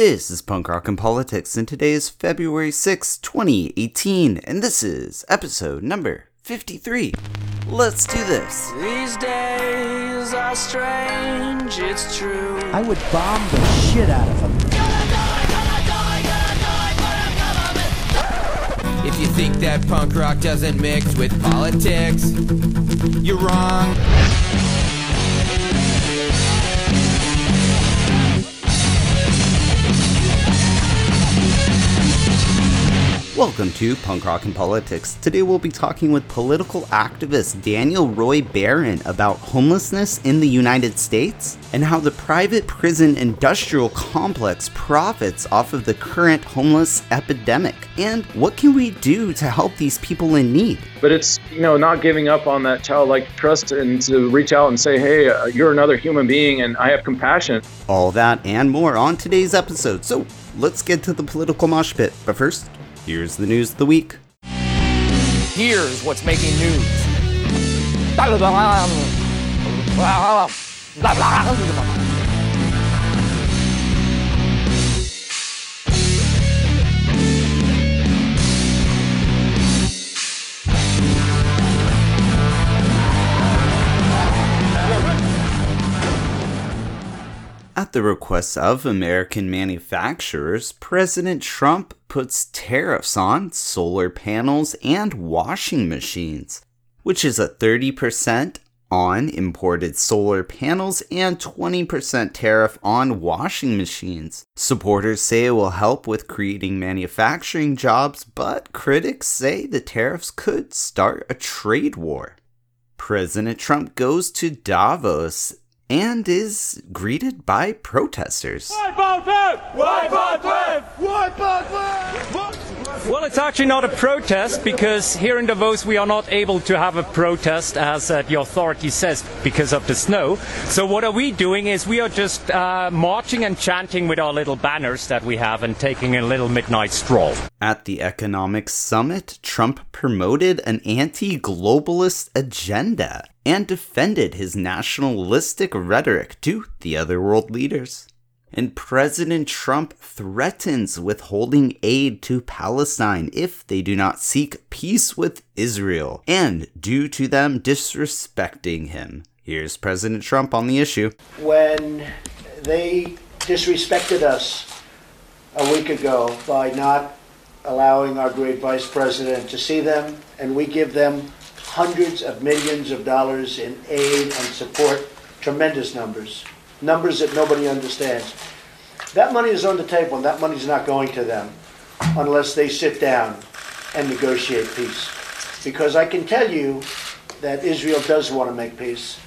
This is Punk Rock and Politics, and today is February 6, 2018, and this is episode number 53. Let's do this. These days are strange, it's true. I would bomb the shit out of them. If you think that punk rock doesn't mix with politics, you're wrong. Welcome to Punk Rock and Politics. Today we'll be talking with political activist Daniel Roy Baron about homelessness in the United States and how the private prison industrial complex profits off of the current homeless epidemic. And what can we do to help these people in need? But it's, you know, not giving up on that childlike trust and to reach out and say, hey, uh, you're another human being and I have compassion. All that and more on today's episode. So let's get to the political mosh pit. But first, Here's the news of the week. Here's what's making news. At the request of American manufacturers, President Trump puts tariffs on solar panels and washing machines, which is a 30% on imported solar panels and 20% tariff on washing machines. Supporters say it will help with creating manufacturing jobs, but critics say the tariffs could start a trade war. President Trump goes to Davos and is greeted by protesters. Well, it's actually not a protest because here in Davos we are not able to have a protest as uh, the authority says because of the snow. So what are we doing is we are just uh, marching and chanting with our little banners that we have and taking a little midnight stroll. At the economic summit, Trump promoted an anti-globalist agenda and defended his nationalistic rhetoric to the other world leaders. And President Trump threatens withholding aid to Palestine if they do not seek peace with Israel, and due to them disrespecting him. Here's President Trump on the issue. When they disrespected us a week ago by not allowing our great vice president to see them, and we give them hundreds of millions of dollars in aid and support, tremendous numbers, numbers that nobody understands. That money is on the table, and that money is not going to them unless they sit down and negotiate peace. Because I can tell you that Israel does want to make peace,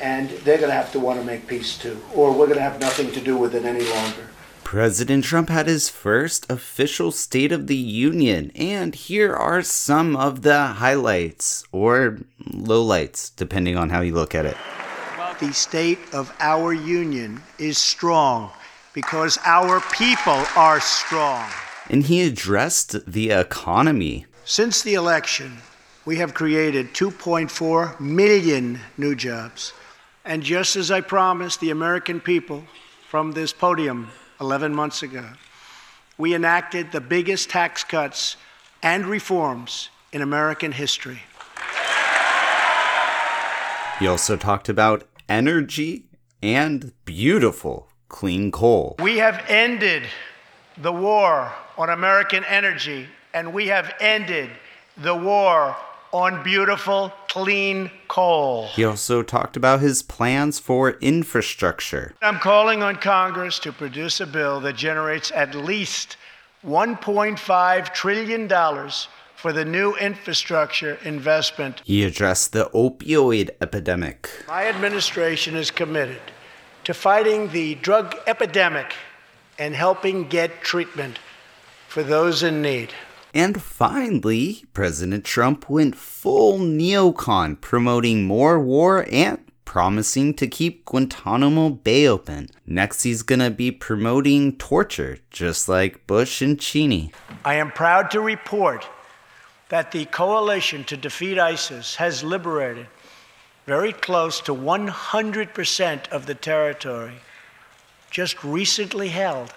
and they're going to have to want to make peace too, or we're going to have nothing to do with it any longer. President Trump had his first official State of the Union, and here are some of the highlights or lowlights, depending on how you look at it. The state of our union is strong because our people are strong. And he addressed the economy. Since the election, we have created 2.4 million new jobs. And just as I promised the American people from this podium 11 months ago, we enacted the biggest tax cuts and reforms in American history. He also talked about energy and beautiful clean coal. We have ended the war on American energy, and we have ended the war on beautiful, clean coal. He also talked about his plans for infrastructure. I'm calling on Congress to produce a bill that generates at least $1.5 trillion for the new infrastructure investment. He addressed the opioid epidemic. My administration is committed to fighting the drug epidemic and helping get treatment for those in need. And finally, President Trump went full neocon, promoting more war and promising to keep Guantanamo Bay open. Next, he's gonna be promoting torture, just like Bush and Cheney. I am proud to report that the coalition to defeat ISIS has liberated very close to 100% of the territory just recently held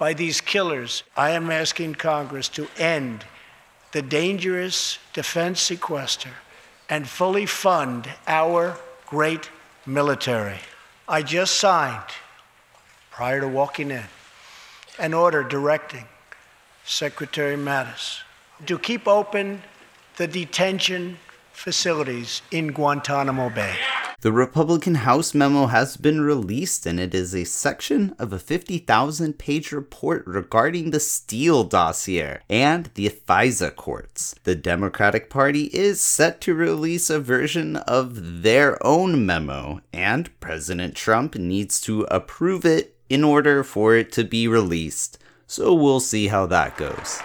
by these killers, I am asking Congress to end the dangerous defense sequester and fully fund our great military. I just signed, prior to walking in, an order directing Secretary Mattis to keep open the detention facilities in Guantanamo Bay. The Republican House memo has been released, and it is a section of a 50,000 page report regarding the Steele dossier and the FISA courts. The Democratic Party is set to release a version of their own memo, and President Trump needs to approve it in order for it to be released. So we'll see how that goes.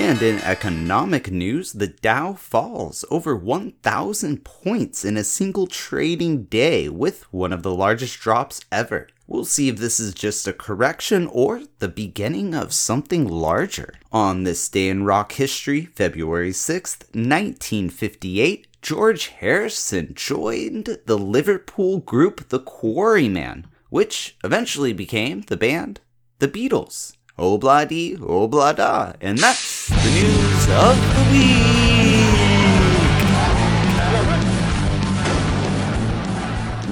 And in economic news, the Dow falls over 1,000 points in a single trading day with one of the largest drops ever. We'll see if this is just a correction or the beginning of something larger. On this day in rock history, February 6th, 1958, George Harrison joined the Liverpool group The Quarrymen, which eventually became the band The Beatles. Oh, obla dee, obla oh, da. And that's the news of the week.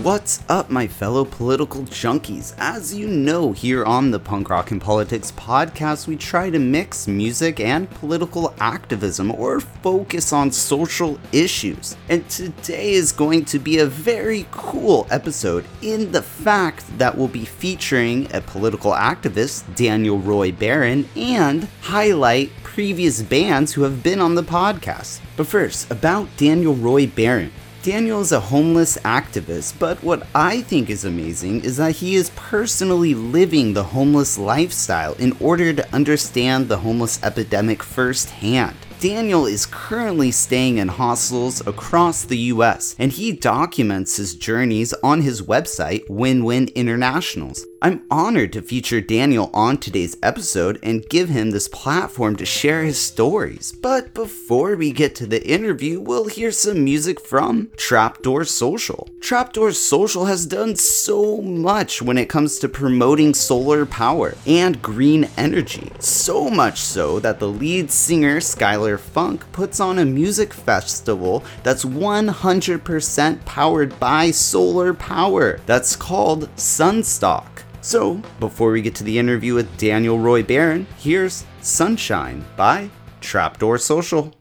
What's up, my fellow political junkies? As you know, here on the Punk Rock and Politics podcast, we try to mix music and political activism or focus on social issues. And today is going to be a very cool episode in the fact that we'll be featuring a political activist, Daniel Roy Barron, and highlight previous bands who have been on the podcast. But first, about Daniel Roy Barron. Daniel is a homeless activist, but what I think is amazing is that he is personally living the homeless lifestyle in order to understand the homeless epidemic firsthand. Daniel is currently staying in hostels across the US, and he documents his journeys on his website, Win Win Internationals. I'm honored to feature Daniel on today's episode and give him this platform to share his stories. But before we get to the interview, we'll hear some music from Trapdoor Social. Trapdoor Social has done so much when it comes to promoting solar power and green energy. So much so that the lead singer, Skylar Funk, puts on a music festival that's 100% powered by solar power. That's called Sunstock. So, before we get to the interview with Daniel Roy Barron, here's Sunshine by Trapdoor Social.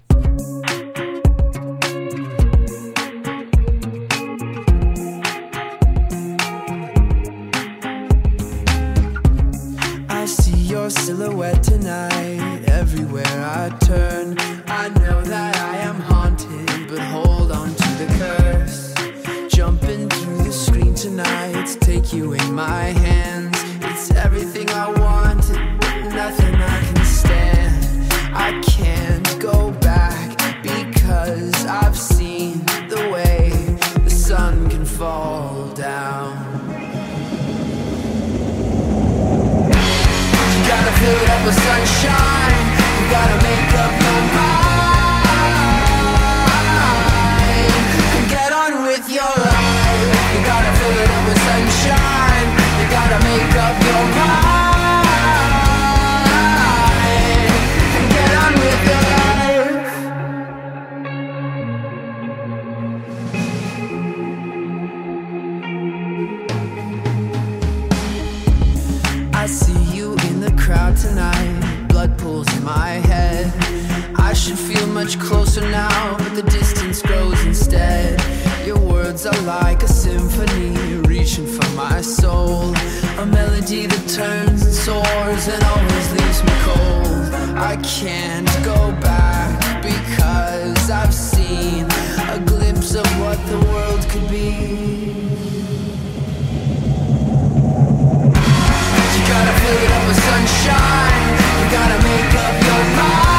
Tonight, take you in my hands. It's everything I wanted, nothing I can stand. I can't go back because I've seen the way the sun can fall down. You gotta fill it up with sunshine. You gotta make up much closer now, but the distance grows instead. Your words are like a symphony reaching for my soul. A melody that turns and soars and always leaves me cold. I can't go back because I've seen a glimpse of what the world could be. You gotta fill it up with sunshine. You gotta make up your mind.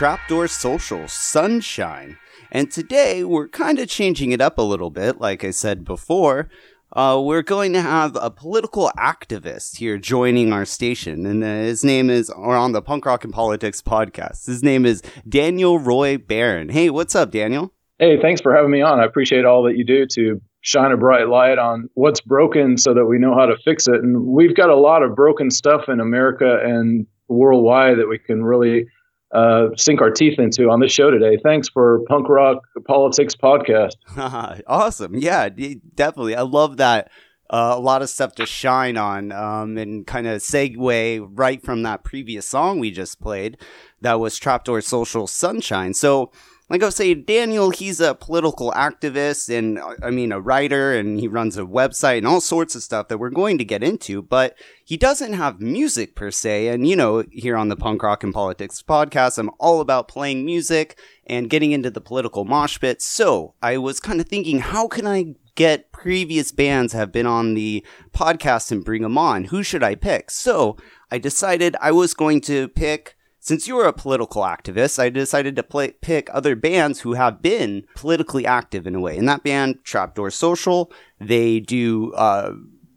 Trapdoor Social Sunshine. And today we're kind of changing it up a little bit, like I said before. Uh, we're going to have a political activist here joining our station, and uh, his name is, or on the Punk Rock and Politics podcast. His name is Daniel Roy Barron. Hey, what's up, Daniel? Hey, thanks for having me on. I appreciate all that you do to shine a bright light on what's broken so that we know how to fix it. And we've got a lot of broken stuff in America and worldwide that we can really uh, sink our teeth into on this show today. Thanks for Punk Rock Politics Podcast. awesome. Yeah, definitely. I love that. Uh, a lot of stuff to shine on um, and kind of segue right from that previous song we just played that was Trapdoor Social Sunshine. So, like I was saying, Daniel, he's a political activist and I mean a writer and he runs a website and all sorts of stuff that we're going to get into, but he doesn't have music per se. And you know, here on the Punk Rock and Politics podcast, I'm all about playing music and getting into the political mosh pit. So I was kind of thinking, how can I get previous bands have been on the podcast and bring them on? Who should I pick? So I decided I was going to pick since you're a political activist, I decided to play, pick other bands who have been politically active in a way. And that band, Trapdoor Social, they do, uh,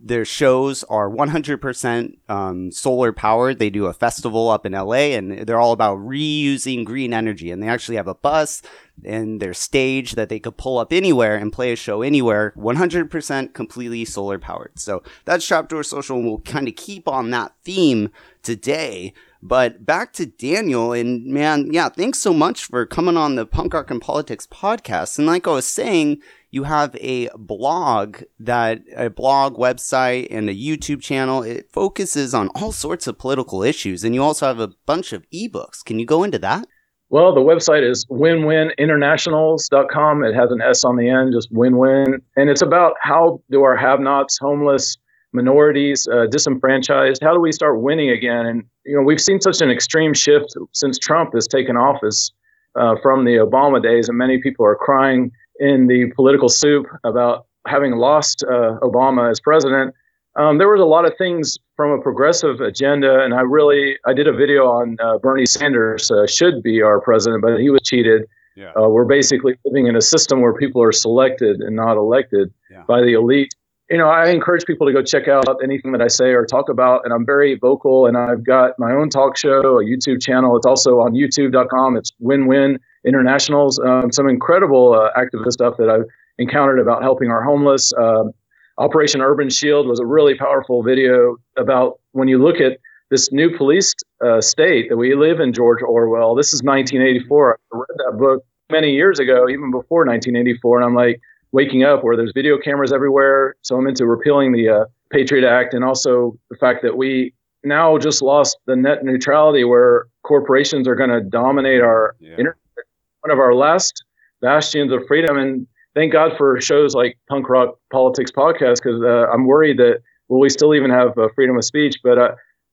their shows are 100% um, solar powered. They do a festival up in LA and they're all about reusing green energy. And they actually have a bus and their stage that they could pull up anywhere and play a show anywhere, 100% completely solar powered. So that's Trapdoor Social and we'll kind of keep on that theme today. But back to Daniel, and man, yeah, thanks so much for coming on the Punk Rock and Politics podcast. And like I was saying, you have a blog that a blog website and a YouTube channel. It focuses on all sorts of political issues, and you also have a bunch of ebooks. Can you go into that? Well, the website is winwininternationals.com. It has an S on the end, just win win. And it's about how do our have nots, homeless, minorities, uh, disenfranchised, how do we start winning again? And you know, we've seen such an extreme shift since Trump has taken office uh, from the Obama days, and many people are crying in the political soup about having lost uh, Obama as president. Um, there was a lot of things from a progressive agenda, and I really I did a video on uh, Bernie Sanders uh, should be our president, but he was cheated. Yeah. Uh, we're basically living in a system where people are selected and not elected yeah. by the elite you know, I encourage people to go check out anything that I say or talk about. And I'm very vocal and I've got my own talk show, a YouTube channel. It's also on youtube.com. It's win win internationals. Um, some incredible uh, activist stuff that I've encountered about helping our homeless. Uh, Operation Urban Shield was a really powerful video about when you look at this new police uh, state that we live in, George Orwell. This is 1984. I read that book many years ago, even before 1984. And I'm like, waking up where there's video cameras everywhere. So I'm into repealing the uh, Patriot Act and also the fact that we now just lost the net neutrality where corporations are going to dominate our yeah. internet. One of our last bastions of freedom. And thank God for shows like Punk Rock Politics Podcast because uh, I'm worried that will we still even have uh, freedom of speech? But uh,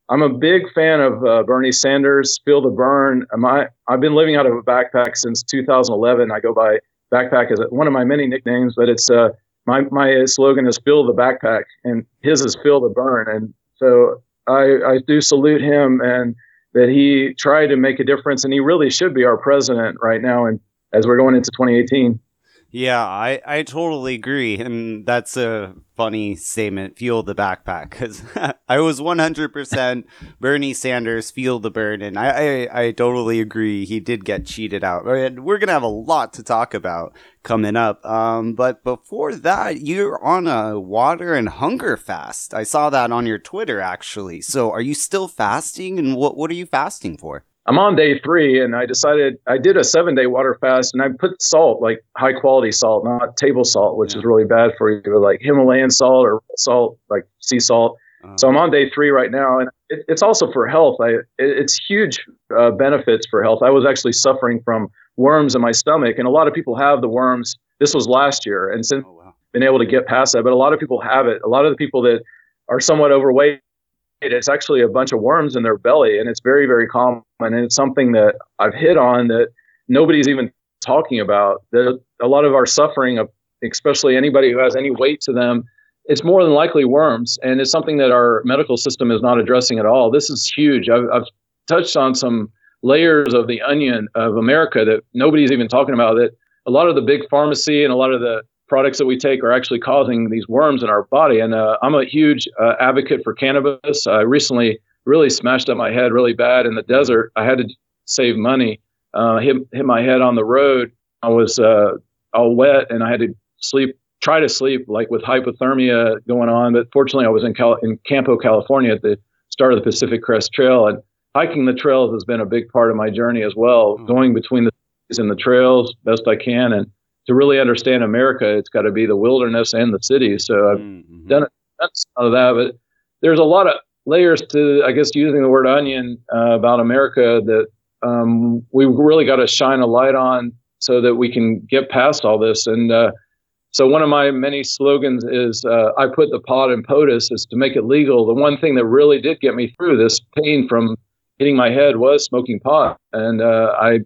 I'm a big fan of uh, Bernie Sanders, Feel the Bern. I, I've been living out of a backpack since 2011. I go by backpack is one of my many nicknames, but it's uh, my my slogan is "Fill the backpack," and his is "Fill the Bern." And so I, I do salute him and that he tried to make a difference, and he really should be our president right now. And as we're going into 2018. Yeah, I, I totally agree. And that's a funny statement. Feel the backpack. Because I was 100% Bernie Sanders, feel the Bern. And I, I, I, totally agree. He did get cheated out. And we're going to have a lot to talk about coming up. Um, but before that, you're on a water and hunger fast. I saw that on your Twitter, actually. So are you still fasting? And what, what are you fasting for? I'm on day three, and I decided I did a seven day water fast, and I put salt, like high quality salt, not table salt, which yeah. is really bad for you, like Himalayan salt or salt, like sea salt. Uh-huh. So I'm on day three right now, and it, it's also for health. I, it, it's huge uh, benefits for health. I was actually suffering from worms in my stomach, and a lot of people have the worms. This was last year, and since oh, wow. been able to get past that, but a lot of people have it. A lot of the people that are somewhat overweight it's actually a bunch of worms in their belly, and it's very, very common. And it's something that I've hit on that nobody's even talking about. That a lot of our suffering, especially anybody who has any weight to them, it's more than likely worms, and it's something that our medical system is not addressing at all. This is huge. I've, I've touched on some layers of the onion of America that nobody's even talking about. That a lot of the big pharmacy and a lot of the products that we take are actually causing these worms in our body. And uh, I'm a huge uh, advocate for cannabis. I recently really smashed up my head really bad in the desert. I had to save money. Uh, hit hit my head on the road. I was uh, all wet and I had to sleep. Try to sleep like with hypothermia going on, but fortunately I was in Cal- in Campo, California at the start of the Pacific Crest Trail, and hiking the trails has been a big part of my journey as well. Mm-hmm. Going between the and the trails best I can, and to really understand America, it's got to be the wilderness and the cities. So I've mm-hmm. done of that, but there's a lot of layers to, I guess, using the word onion uh, about America that um, we really got to shine a light on so that we can get past all this. And uh, so one of my many slogans is uh, I put the pot in POTUS is to make it legal. The one thing that really did get me through this pain from hitting my head was smoking pot. And uh, I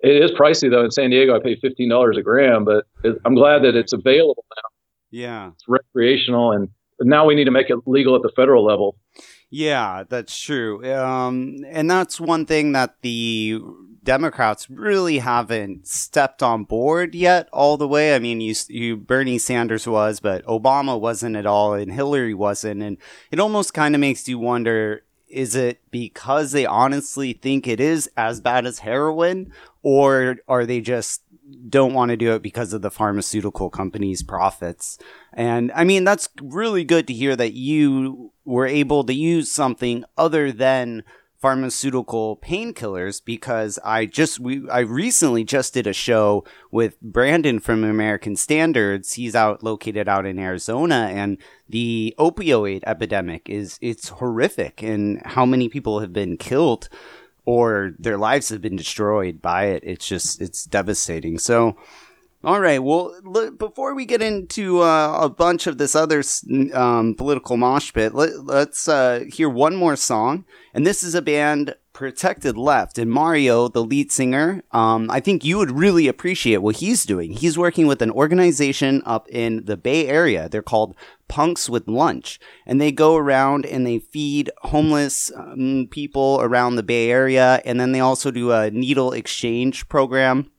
it is pricey though. In San Diego, I pay fifteen dollars a gram, but it, I'm glad that it's available now. Yeah, it's recreational, and now we need to make it legal at the federal level. Yeah, that's true. Um, and that's one thing that the Democrats really haven't stepped on board yet all the way. I mean, you, you Bernie Sanders was, but Obama wasn't at all, and Hillary wasn't, and it almost kind of makes you wonder is it because they honestly think it is as bad as heroin or are they just don't want to do it because of the pharmaceutical company's profits? And i mean that's really good to hear that you were able to use something other than pharmaceutical painkillers because I just we I recently just did a show with Brandon from American Standards. He's out located out in Arizona and the opioid epidemic is it's horrific and how many people have been killed or their lives have been destroyed by it. It's just it's devastating. So all right. Well, before we get into uh, a bunch of this other um, political mosh pit, let, us uh, hear one more song. And this is a band, Protected Left. And Mario, the lead singer, um, I think you would really appreciate what he's doing. He's working with an organization up in the Bay Area. They're called Punks with Lunch. And they go around and they feed homeless um, people around the Bay Area. And then they also do a needle exchange program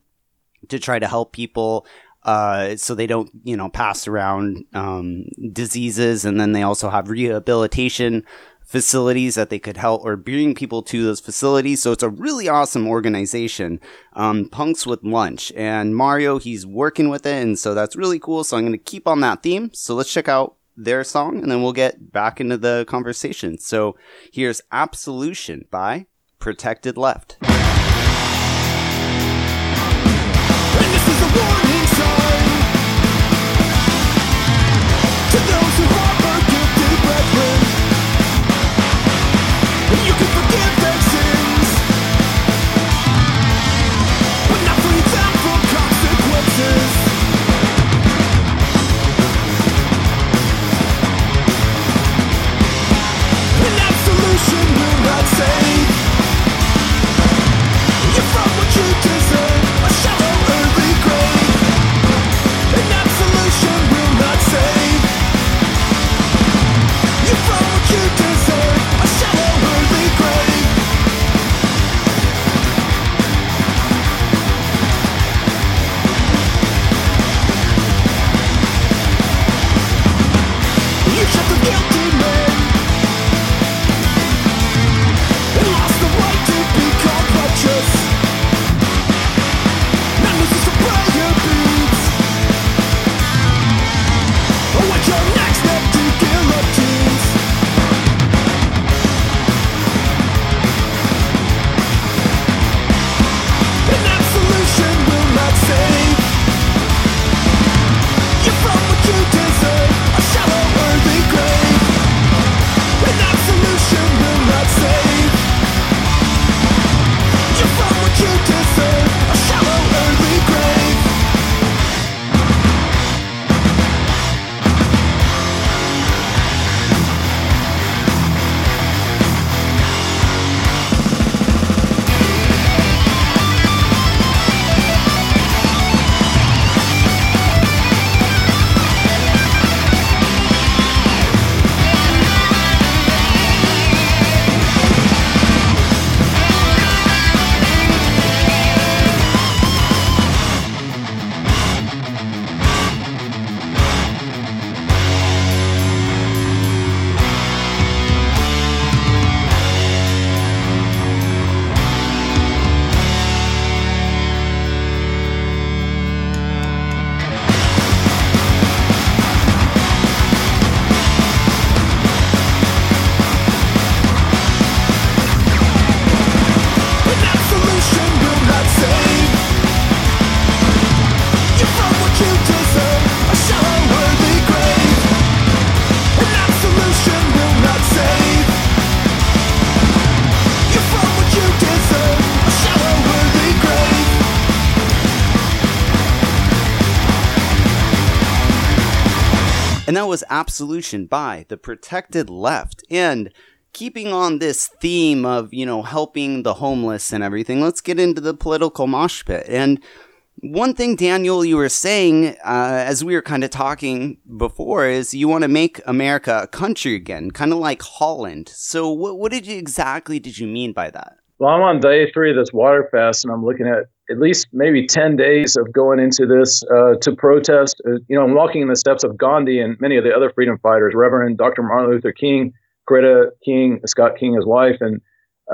to try to help people uh, so they don't, you know, pass around um, diseases. And then they also have rehabilitation facilities that they could help or bring people to those facilities. So it's a really awesome organization. Um, Punks with Lunch. And Mario, he's working with it. And so that's really cool. So I'm going to keep on that theme. So let's check out their song and then we'll get back into the conversation. So here's Absolution by Protected Left. Absolution by the Protected Left. And keeping on this theme of, you know, helping the homeless and everything, let's get into the political mosh pit. And one thing, Daniel, you were saying uh, as we were kind of talking before is you want to make America a country again, kind of like Holland. So, what, what did you exactly did you mean by that? Well, I'm on day three of this water fast, and I'm looking at at least maybe 10 days of going into this uh, to protest. Uh, you know, I'm walking in the steps of Gandhi and many of the other freedom fighters, Reverend Dr. Martin Luther King, Coretta King, Scott King, his wife, and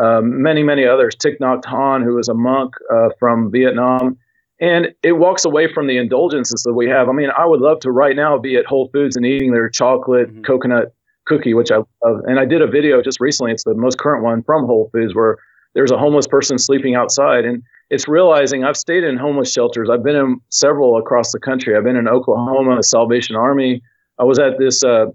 um, many, many others. Thich Nhat Hanh, who was a monk uh, from Vietnam. And it walks away from the indulgences that we have. I mean, I would love to right now be at Whole Foods and eating their chocolate mm-hmm. coconut cookie, which I love. And I did a video just recently. It's the most current one from Whole Foods where there's a homeless person sleeping outside. And it's realizing I've stayed in homeless shelters. I've been in several across the country. I've been in Oklahoma, Salvation Army. I was at this uh,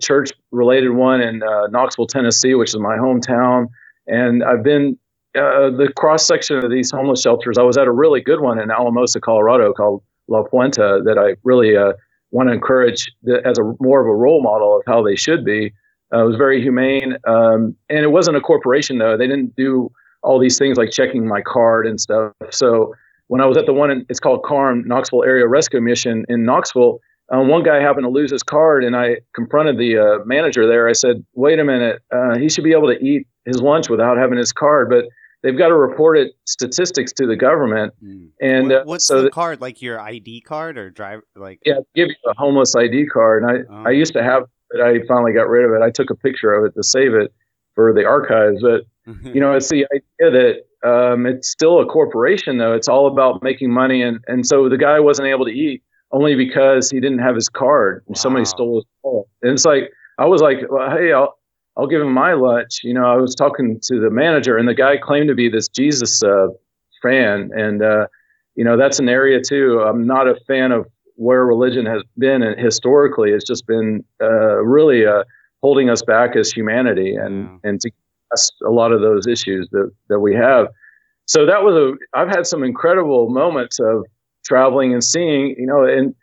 church related one in uh, Knoxville, Tennessee, which is my hometown. And I've been uh, the cross section of these homeless shelters. I was at a really good one in Alamosa, Colorado, called La Puente, that I really uh, want to encourage the, as a more of a role model of how they should be. Uh, it was very humane, um, and it wasn't a corporation though. They didn't do all these things like checking my card and stuff. So when I was at the one, in, it's called KARM Knoxville Area Rescue Mission in Knoxville. Um, one guy happened to lose his card, and I confronted the uh, manager there. I said, "Wait a minute, uh, he should be able to eat his lunch without having his card, but they've got to report it statistics to the government. Mm. And what, uh, what's so the card? Like your ID card or drive? Like yeah, give you a homeless ID card. And I oh. I used to have it. I finally got rid of it. I took a picture of it to save it for the archives. But you know, it's the idea that um, it's still a corporation, though. It's all about making money, and and so the guy wasn't able to eat only because he didn't have his card. Wow. Somebody stole his card. And it's like I was like, well, hey, I'll I'll give him my lunch. You know, I was talking to the manager, and the guy claimed to be this Jesus uh, fan, and uh, you know that's an area too. I'm not a fan of where religion has been and historically. It's just been uh, really uh, holding us back as humanity, and yeah. and to a lot of those issues that that we have. So that was a. I've had some incredible moments of traveling and seeing. You know, and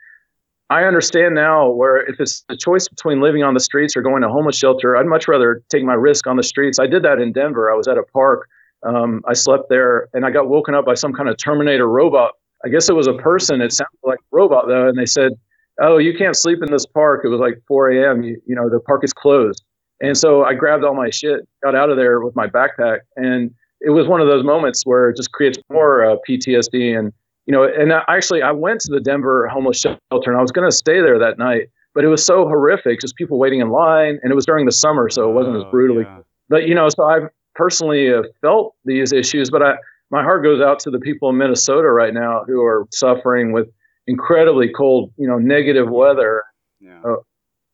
I understand now where if it's a choice between living on the streets or going to homeless shelter, I'd much rather take my risk on the streets. I did that in Denver. I was at a park. Um, I slept there and I got woken up by some kind of Terminator robot. I guess it was a person. It sounded like a robot though. And they said, Oh, you can't sleep in this park. It was like 4 a.m. You, you know, the park is closed. And so I grabbed all my shit, got out of there with my backpack. And it was one of those moments where it just creates more uh, PTSD and you know, and I, actually I went to the Denver homeless shelter and I was going to stay there that night, but it was so horrific, just people waiting in line, and it was during the summer, so it wasn't oh, as brutally. Yeah. But you know, so I've personally uh, felt these issues, but I my heart goes out to the people in Minnesota right now who are suffering with incredibly cold, you know, negative weather. Yeah. Uh,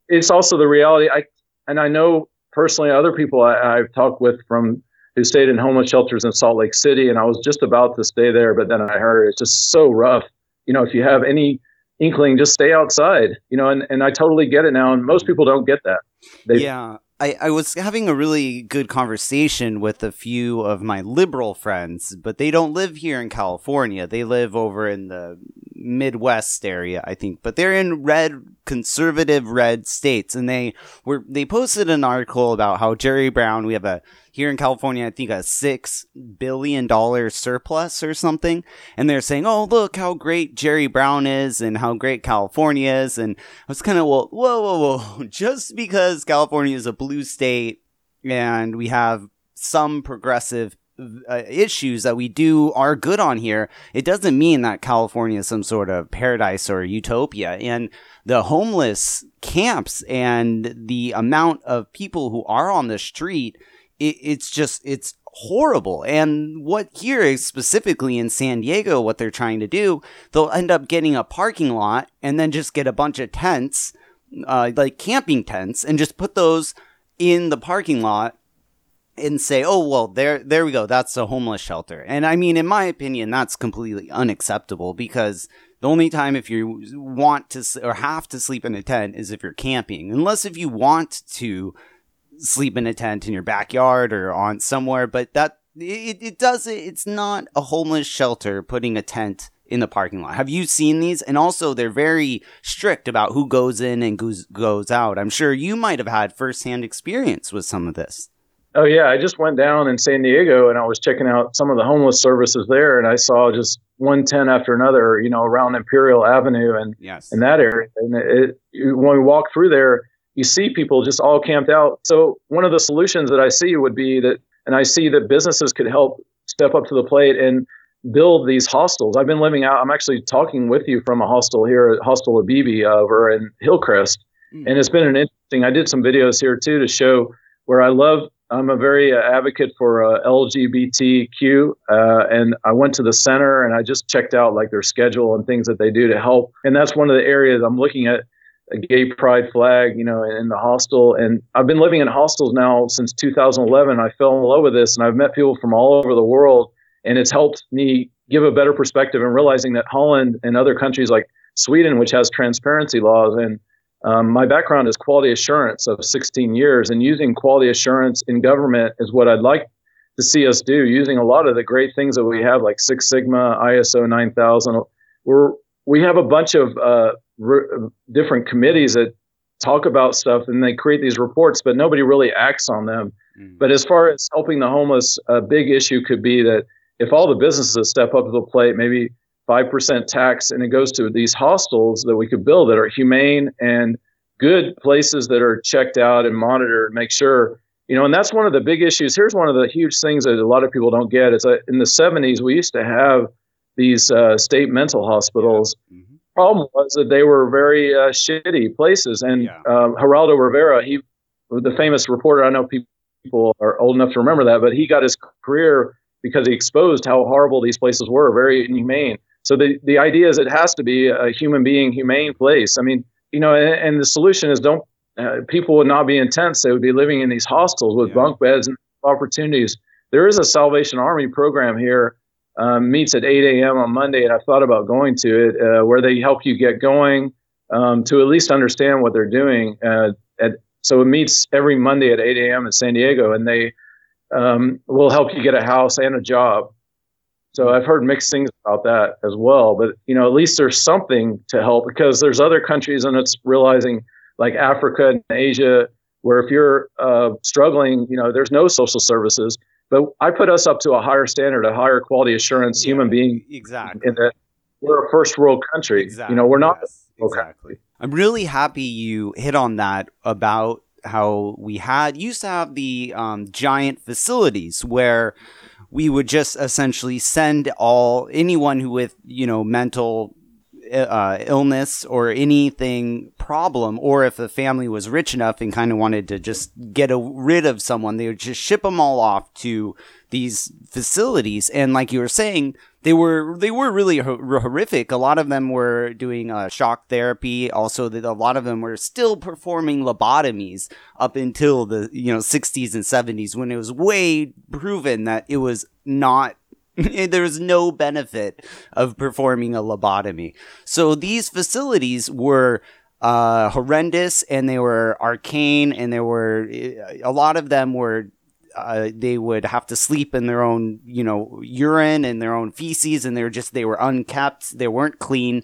it's also the reality. I and I know personally other people I, I've talked with from who stayed in homeless shelters in Salt Lake City, and I was just about to stay there, but then I heard it's just so rough. You know, if you have any inkling, just stay outside. You know, and, and I totally get it now, and most people don't get that. They, yeah, I, I was having a really good conversation with a few of my liberal friends, but they don't live here in California. They live over in the Midwest area, I think, but they're in red, conservative red states. And they were, they posted an article about how Jerry Brown, we have a, here in California, I think a six billion dollar surplus or something. And they're saying, oh, look how great Jerry Brown is and how great California is. And I was kind of, well, whoa, whoa, whoa. Just because California is a blue state and we have some progressive uh, issues that we do are good on here, it doesn't mean that California is some sort of paradise or utopia. And the homeless camps and the amount of people who are on the street it, it's just it's horrible. And what here is specifically in San Diego, what they're trying to do, they'll end up getting a parking lot and then just get a bunch of tents, uh, like camping tents, and just put those in the parking lot and say, "Oh well, there there we go. That's a homeless shelter." And I mean, in my opinion, that's completely unacceptable because the only time if you want to or have to sleep in a tent is if you're camping. Unless if you want to sleep in a tent in your backyard or on somewhere, but that it, it does it's not a homeless shelter putting a tent in the parking lot. Have you seen these? And also, they're very strict about who goes in and goes goes out. I'm sure you might have had firsthand experience with some of this. Oh yeah, I just went down in San Diego and I was checking out some of the homeless services there, and I saw just one tent after another, you know, around Imperial Avenue and Yes. in that area. And it, it, when we walked through there, you see people just all camped out. So one of the solutions that I see would be that, and I see that businesses could help step up to the plate and build these hostels. I've been living out. I'm actually talking with you from a hostel here at Hostel Abibi over in Hillcrest, and it's been an interesting. I did some videos here too to show where I love. I'm a very uh, advocate for uh, LGBTQ, uh, and I went to the center and I just checked out like their schedule and things that they do to help. And that's one of the areas I'm looking at a gay pride flag, you know, in the hostel. And I've been living in hostels now since 2011. I fell in love with this, and I've met people from all over the world, and it's helped me give a better perspective and realizing that Holland and other countries like Sweden, which has transparency laws, and um, my background is quality assurance of 16 years, and using quality assurance in government is what I'd like to see us do. Using a lot of the great things that we have, like Six Sigma, ISO 9000. We're we have a bunch of uh, r- different committees that talk about stuff, and they create these reports, but nobody really acts on them. Mm. But as far as helping the homeless, a big issue could be that if all the businesses step up to the plate, maybe 5% tax, and it goes to these hostels that we could build that are humane and good places that are checked out and monitored, make sure, you know, and that's one of the big issues. Here's one of the huge things that a lot of people don't get is that uh, in the 70s, we used to have these uh, state mental hospitals. Mm-hmm. Problem was that they were very uh, shitty places. And Yeah. um, Geraldo Rivera, he, the famous reporter, I know people are old enough to remember that, but he got his career because he exposed how horrible these places were, very inhumane. So the, the idea is it has to be a human being humane place. I mean, you know, and, and the solution is don't uh, people would not be intense. They would be living in these hostels with Yeah. bunk beds and opportunities. There is a Salvation Army program here, um, meets at 8 a.m. on Monday, and I thought about going to it, uh, where they help you get going um, to at least understand what they're doing. Uh, at, so it meets every Monday at 8 a.m. in San Diego, and they um, will help you get a house and a job. So I've heard mixed things about that as well. But you know, at least there's something to help because there's other countries, and it's realizing like Africa and Asia, where if you're uh, struggling, you know, there's no social services. But I put us up to a higher standard, a higher quality assurance human being Exactly. in that we're a first world country. Exactly. You know, we're not. Yes, Okay. exactly. I'm really happy you hit on that about how we had used to have the um, giant facilities where we would just essentially send all anyone who with you know mental uh, illness or anything problem, or if the family was rich enough and kind of wanted to just get a, rid of someone, they would just ship them all off to these facilities. And like you were saying, they were they were really ho- horrific. A lot of them were doing uh, shock therapy. Also, that a lot of them were still performing lobotomies up until the you know 60s and 70s when it was way proven that it was not there was no benefit of performing a lobotomy. So these facilities were uh, horrendous and they were arcane and there were a lot of them were uh, they would have to sleep in their own, you know, urine and their own feces, and they were just they were unkept, they weren't clean.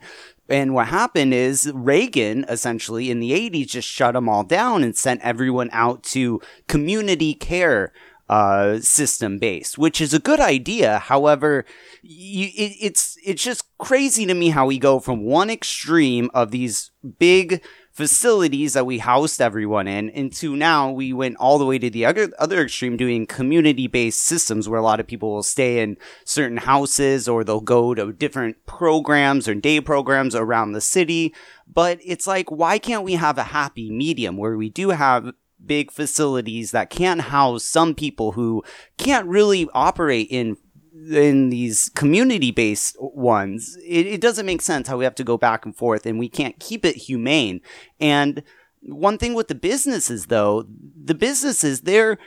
And what happened is Reagan essentially in the 80s just shut them all down and sent everyone out to community care uh, system based, which is a good idea. However, you, it, it's it's just crazy to me how we go from one extreme of these big facilities that we housed everyone in into now we went all the way to the other other extreme doing community based systems where a lot of people will stay in certain houses or they'll go to different programs or day programs around the city but it's like why can't we have a happy medium where we do have big facilities that can't house some people who can't really operate in in these community based ones, it, it doesn't make sense how we have to go back and forth and we can't keep it humane. And one thing with the businesses though, the businesses, they're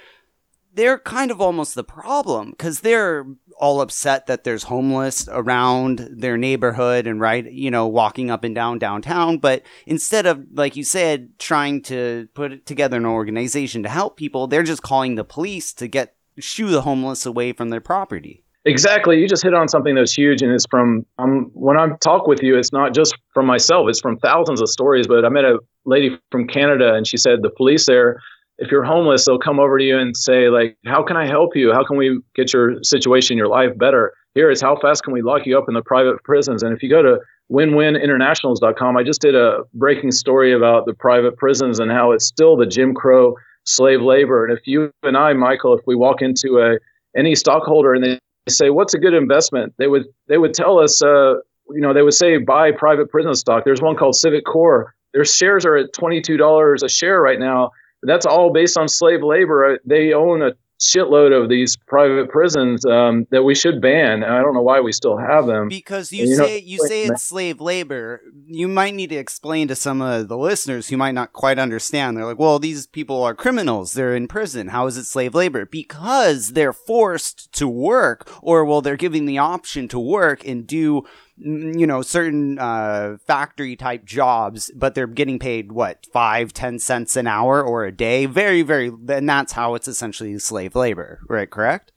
they're kind of almost the problem because they're all upset that there's homeless around their neighborhood and right you know walking up and down downtown but instead of like you said trying to put together an organization to help people they're just calling the police to get shoo the homeless away from their property Exactly. You just hit on something that's huge, and it's from um, when I talk with you, it's not just from myself; it's from thousands of stories. But I met a lady from Canada, and she said the police there, if you're homeless, they'll come over to you and say like, "How can I help you? How can we get your situation, your life better?" Here is how fast can we lock you up in the private prisons? And if you go to winwininternationals.com, I just did a breaking story about the private prisons and how it's still the Jim Crow slave labor. And if you and I, Michael, if we walk into a any stockholder and they say, "What's a good investment?" They would they would tell us, uh, you know, they would say, "Buy private prison stock." There's one called Civic Core. Their shares are at twenty two dollars a share right now. That's all based on slave labor. They own a shitload of these private prisons um, that we should ban. I don't know why we still have them. Because you, you say know, you say it's slave labor. You might need to explain to some of the listeners who might not quite understand. They're like, "Well, these people are criminals. They're in prison. How is it slave labor?" Because they're forced to work, or well, they're given the option to work and do you know certain uh, factory type jobs but they're getting paid what five ten cents an hour or a day? Very very and that's how it's essentially slave labor right correct?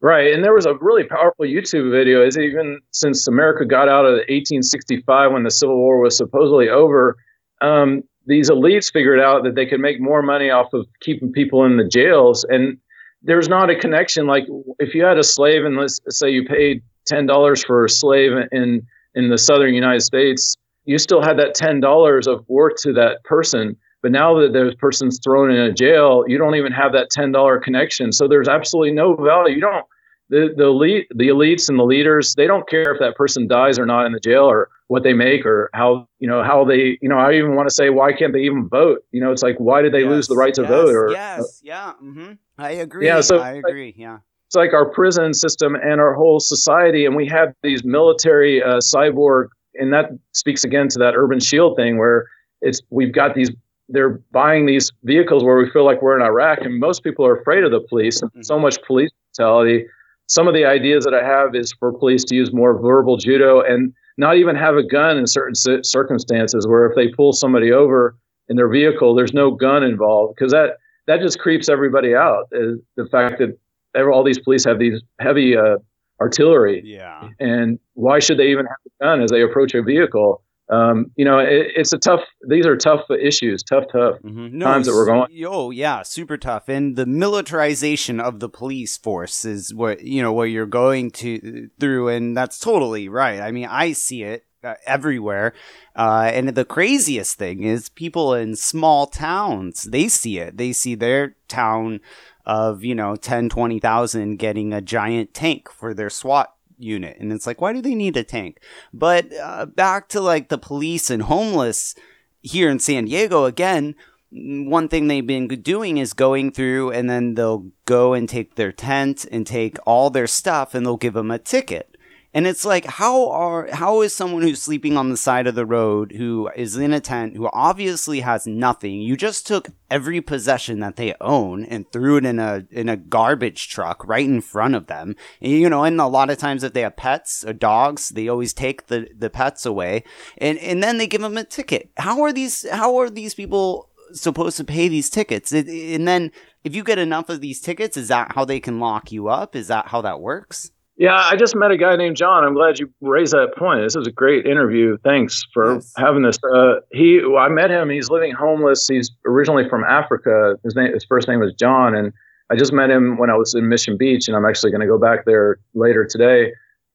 Right and there was a really powerful youtube video. Is even since america got out of 1865 when the civil war was supposedly over um, these elites figured out that they could make more money off of keeping people in the jails and there's not a connection. Like if you had a slave and let's say you paid ten dollars for a slave in in the southern United States, you still had that ten dollars of worth to that person. But now that the person's thrown in a jail, you don't even have that ten dollar connection. So there's absolutely no value. You don't the the elite the elites and the leaders they don't care if that person dies or not in the jail or what they make or how you know how they you know I even want to say why can't they even vote you know it's like why did they yes, lose the right to yes, vote or yes yeah mm-hmm. I agree yeah so I agree yeah it's like our prison system and our whole society. And we have these military uh, cyborg, and that speaks again to that urban shield thing where it's we've got these they're buying these vehicles where we feel like we're in Iraq, and most people are afraid of the police. Mm-hmm. So much police brutality. Some of the ideas that I have is for police to use more verbal judo and not even have a gun in certain circumstances. Where if they pull somebody over in their vehicle, there's no gun involved because that that just creeps everybody out. The fact that all these police have these heavy uh, artillery. Yeah. And why should they even have a gun as they approach a vehicle? Um, you know, it, it's a tough. These are tough issues, tough, tough mm-hmm. no, times that we're going. Oh yeah, super tough. And the militarization of the police force is what you know what you're going to through, and that's totally right. I mean, I see it uh, everywhere. Uh, and the craziest thing is people in small towns, they see it. They see their town of, you know, 10, 20,000 getting a giant tank for their SWAT unit. And it's like, why do they need a tank? But uh, back to like the police and homeless here in San Diego again, one thing they've been doing is going through and then they'll go and take their tent and take all their stuff and they'll give them a ticket. And it's like, how are how is someone who's sleeping on the side of the road, who is in a tent, who obviously has nothing? You just took every possession that they own and threw it in a in a garbage truck right in front of them. And, you know, and a lot of times if they have pets or dogs, they always take the the pets away, and and then they give them a ticket. How are these how are these people supposed to pay these tickets? And then if you get enough of these tickets, is that how they can lock you up? Is that how that works? Yeah, I just met a guy named John. I'm glad you raised that point. This is a great interview. Thanks for yes. having this. Uh, he, I met him. He's living homeless. He's originally from Africa. His name, his first name was John, and I just met him when I was in Mission Beach, and I'm actually going to go back there later today.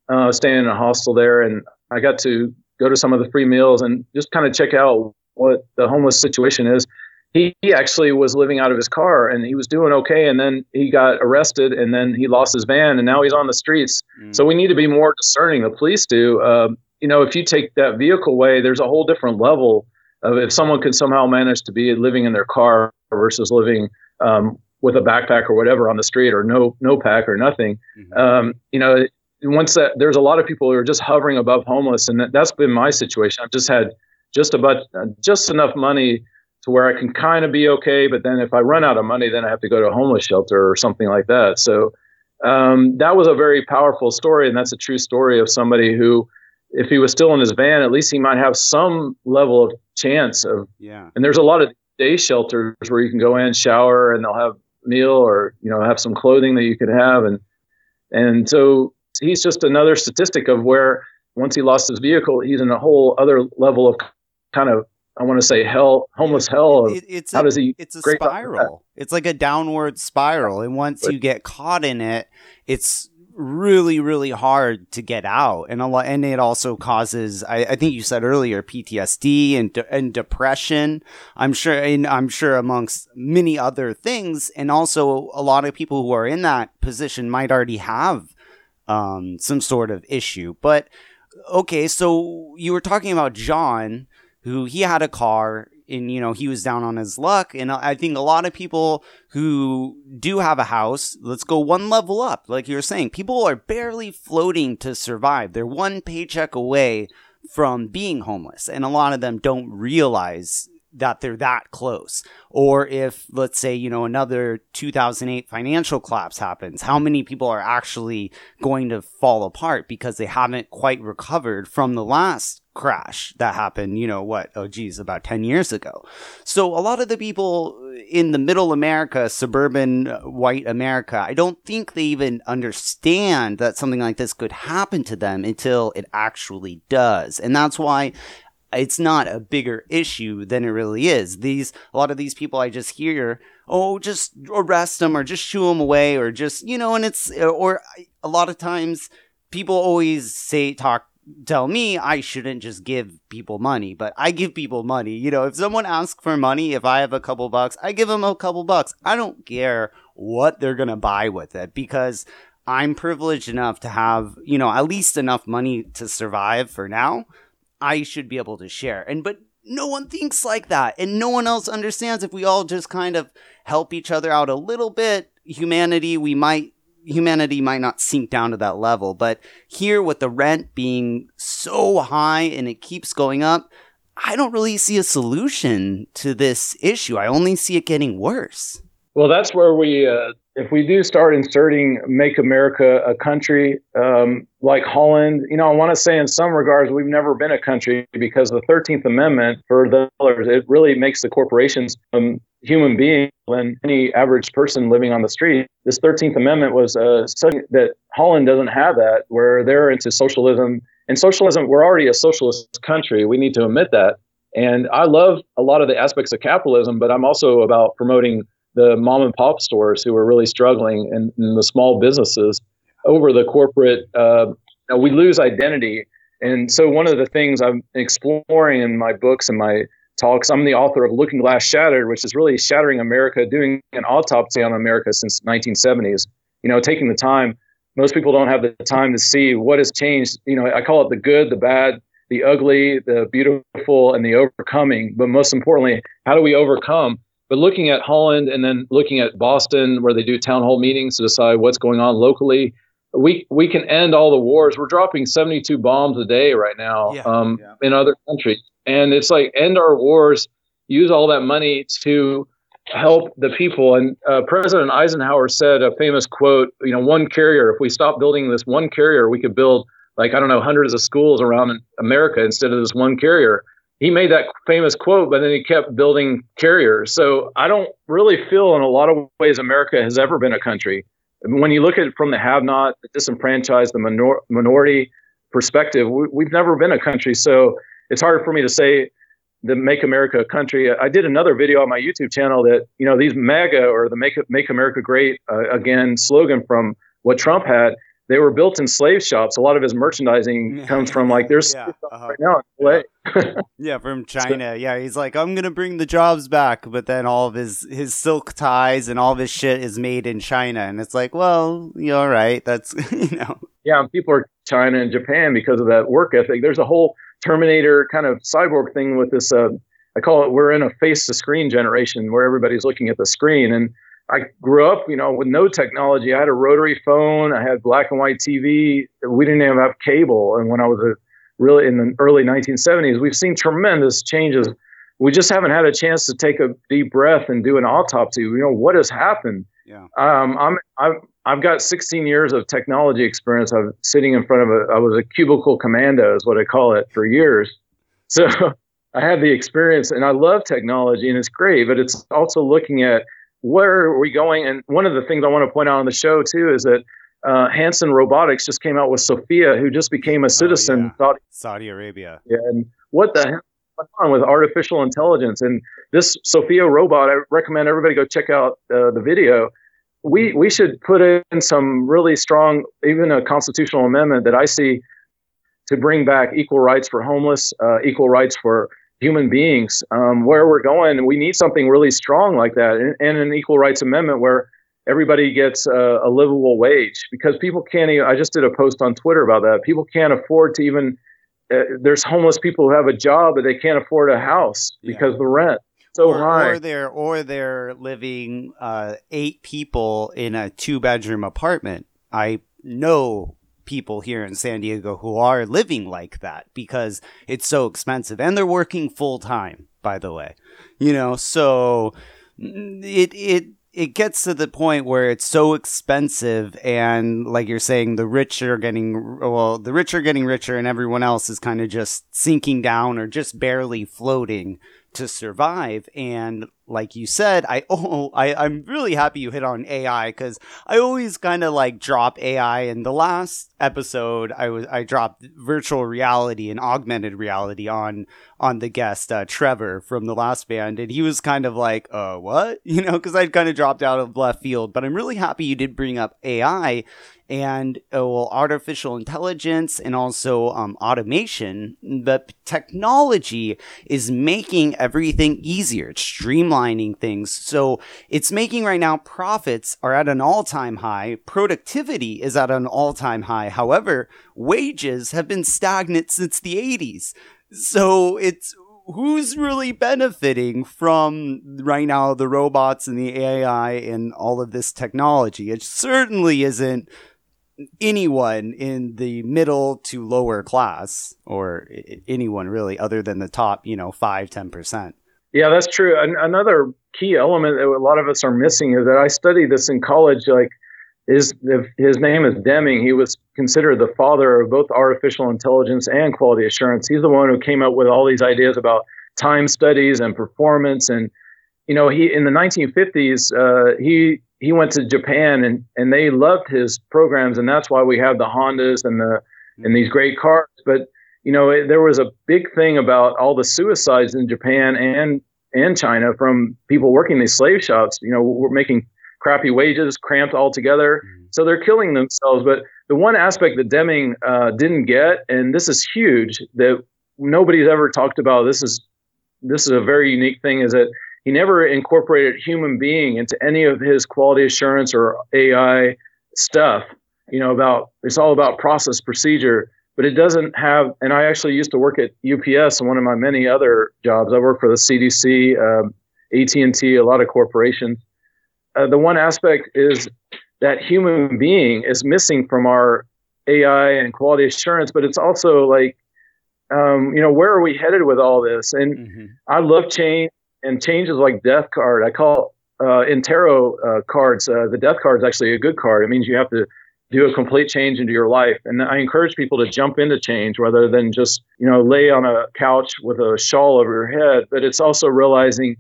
Uh, staying in a hostel there, and I got to go to some of the free meals and just kind of check out what the homeless situation is he, he actually was living out of his car and he was doing okay and then he got arrested and then he lost his van and now he's on the streets. Mm. so we need to be more discerning. The police do. Uh, you know if you take that vehicle away there's a whole different level of if someone can somehow manage to be living in their car versus living um, with a backpack or whatever on the street or no no pack or nothing. Mm-hmm. um, you know once that there's a lot of people who are just hovering above homeless and that, that's been my situation. I've just had just about uh, just enough money to where I can kind of be okay. But then if I run out of money, then I have to go to a homeless shelter or something like that. So um, that was a very powerful story. And that's a true story of somebody who, if he was still in his van, at least he might have some level of chance of. Yeah. And there's a lot of day shelters where you can go in, shower, and they'll have meal or, you know, have some clothing that you could have. And And so he's just another statistic of where once he lost his vehicle, he's in a whole other level of kind of I want to say hell, homeless hell. It- it's how a, does he? It's a scrape out of that? spiral. It's like a downward spiral, and once you get caught in it, it's really, really hard to get out. And a lot, and it also causes. I, I think you said earlier PTSD and de- and depression. I'm sure, and I'm sure amongst many other things, and also a lot of people who are in that position might already have um, some sort of issue. But okay, so you were talking about John, who he had a car and you know he was down on his luck. And i think a lot of people who do have a house let's go one level up. Like you were saying people are barely floating to survive. They're one paycheck away from being homeless. And a lot of them don't realize that they're that close. Or if let's say you know another 2008 financial collapse happens how many people are actually going to fall apart because they haven't quite recovered from the last crash that happened you know what oh geez about 10 years ago so a lot of the people in the middle america suburban uh, white america i don't think they even understand that something like this could happen to them until it actually does and that's why it's not a bigger issue than it really is. These a lot of these people I just hear, oh, just arrest them or just shoo them away or just you know, and it's or a lot of times people always say talk tell me I shouldn't just give people money, but I give people money. You know, if someone asks for money, if I have a couple bucks, I give them a couple bucks. I don't care what they're going to buy with it because I'm privileged enough to have, you know, at least enough money to survive for now. I should be able to share. And but no one thinks like that. And no one else understands if we all just kind of help each other out a little bit, humanity we might humanity might not sink down to that level. But here with the rent being so high and it keeps going up, I don't really see a solution to this issue. I only see it getting worse. Well, that's where we, uh, if we do start inserting "Make America a Country" um, like Holland, you know, I want to say in some regards we've never been a country because the Thirteenth Amendment for the it really makes the corporations um, human beings than any average person living on the street. This Thirteenth Amendment was uh, that Holland doesn't have that, where they're into socialism. And socialism, we're already a socialist country. We need to admit that. And I love a lot of the aspects of capitalism, but I'm also about promoting the mom and pop stores who are really struggling and, and the small businesses over the corporate. Uh, we lose identity. And so, one of the things I'm exploring in my books and my talks, I'm the author of Looking Glass Shattered, which is really shattering America, doing an autopsy on America since 1970s. You know, taking the time. Most people don't have the time to see what has changed. You know, I call it the good, the bad, the ugly, the beautiful, and the overcoming. But most importantly, how do we overcome? But looking at Holland and then looking at Boston, where they do town hall meetings to decide what's going on locally, we we can end all the wars. We're dropping 72 bombs a day right now Yeah, um, yeah. in other countries, and it's like end our wars, use all that money to help the people. And uh, President Eisenhower said a famous quote: "You know, one carrier. If we stop building this one carrier, we could build like I don't know hundreds of schools around America instead of this one carrier." He made that famous quote, but then he kept building carriers. So I don't really feel in a lot of ways America has ever been a country. When you look at it from the have not, the disenfranchised, the minor- minority perspective, we, we've never been a country. So it's hard for me to say the make America a country. I did another video on my YouTube channel that, you know, these MAGA or the make, make America great uh, again slogan from what Trump had, they were built in slave shops. A lot of his merchandising comes from like there's Yeah, uh-huh. right now in LA. Yeah, from China. Yeah, he's like, I'm gonna bring the jobs back, but then all of his his silk ties and all this shit is made in China, and it's like, well, you're all right. That's you know, yeah, people are China and Japan because of that work ethic. There's a whole Terminator kind of cyborg thing with this. Uh, I call it we're in a face to screen generation where everybody's looking at the screen. And I grew up, you know, with no technology. I had a rotary phone. I had black and white TV. We didn't even have cable. And when I was a, really in the early 1970s, we've seen tremendous changes. We just haven't had a chance to take a deep breath and do an autopsy. You know, what has happened? yeah, Um, I'm, I've, I've got 16 years of technology experience. I'm sitting in front of a, I was a cubicle commando is what I call it for years. So I have the experience and I love technology and it's great, but it's also looking at where are we going? And one of the things I want to point out on the show too is that uh, Hanson Robotics just came out with Sophia, who just became a citizen. Oh, yeah. Saudi, Saudi Arabia. Yeah, and what the hell is on with artificial intelligence? And this Sophia robot, I recommend everybody go check out uh, the video. We we should put in some really strong, even a constitutional amendment that I see to bring back equal rights for homeless, uh, equal rights for human beings. Um, where we're going, we need something really strong like that, and, and an equal rights amendment where everybody gets a, a, livable wage because people can't even, I just did a post on Twitter about that. People can't afford to even, uh, there's homeless people who have a job, but they can't afford a house yeah. because the rent. So or, high. or they're or they're living uh, eight people in a two bedroom apartment. I know people here in San Diego who are living like that because it's so expensive and they're working full time. By the way, you know, so it it it gets to the point where it's so expensive and like you're saying the rich are getting well the rich are getting richer and everyone else is kind of just sinking down or just barely floating to survive. And like you said, I oh I, I'm really happy you hit on AI because I always kind of like drop AI. In the last episode, I was I dropped virtual reality and augmented reality on on the guest uh, Trevor from the last band, and he was kind of like, "Uh, what?" You know, because I'd kind of dropped out of left field. But I'm really happy you did bring up AI and uh, well, artificial intelligence and also um, automation. But technology is making everything easier. It's streamlining things. So it's making right now profits are at an all time high. Productivity is at an all time high. However, wages have been stagnant since the 80s. So it's who's really benefiting from right now the robots and the AI and all of this technology? It certainly isn't anyone in the middle to lower class or anyone really other than the top you know 5 10% yeah that's true. An- another key element that a lot of us are missing is that i studied this in college like his, his name is deming he was considered the father of both artificial intelligence and quality assurance. He's the one who came up with all these ideas about time studies and performance and you know he in the 1950s uh, he he went to Japan and and they loved his programs and that's why we have the Hondas and the and these great cars. But you know it, there was a big thing about all the suicides in Japan and and China from people working these slave shops. You know, we're making crappy wages, cramped all together, mm-hmm. so they're killing themselves. But the one aspect that Deming uh, didn't get, and this is huge, that nobody's ever talked about. This is this is a very unique thing, is that he never incorporated human being into any of his quality assurance or AI stuff. You know, about it's all about process procedure, but it doesn't have. And I actually used to work at UPS and one of my many other jobs. I worked for the CDC, um, AT and T, a lot of corporations. Uh, the one aspect is that human being is missing from our AI and quality assurance, but it's also like, um, you know, where are we headed with all this? And mm-hmm. I love change and changes like death card. I call uh, in tarot uh, cards, uh, the death card is actually a good card. It means you have to do a complete change into your life. And I encourage people to jump into change rather than just, you know, lay on a couch with a shawl over your head. But it's also realizing,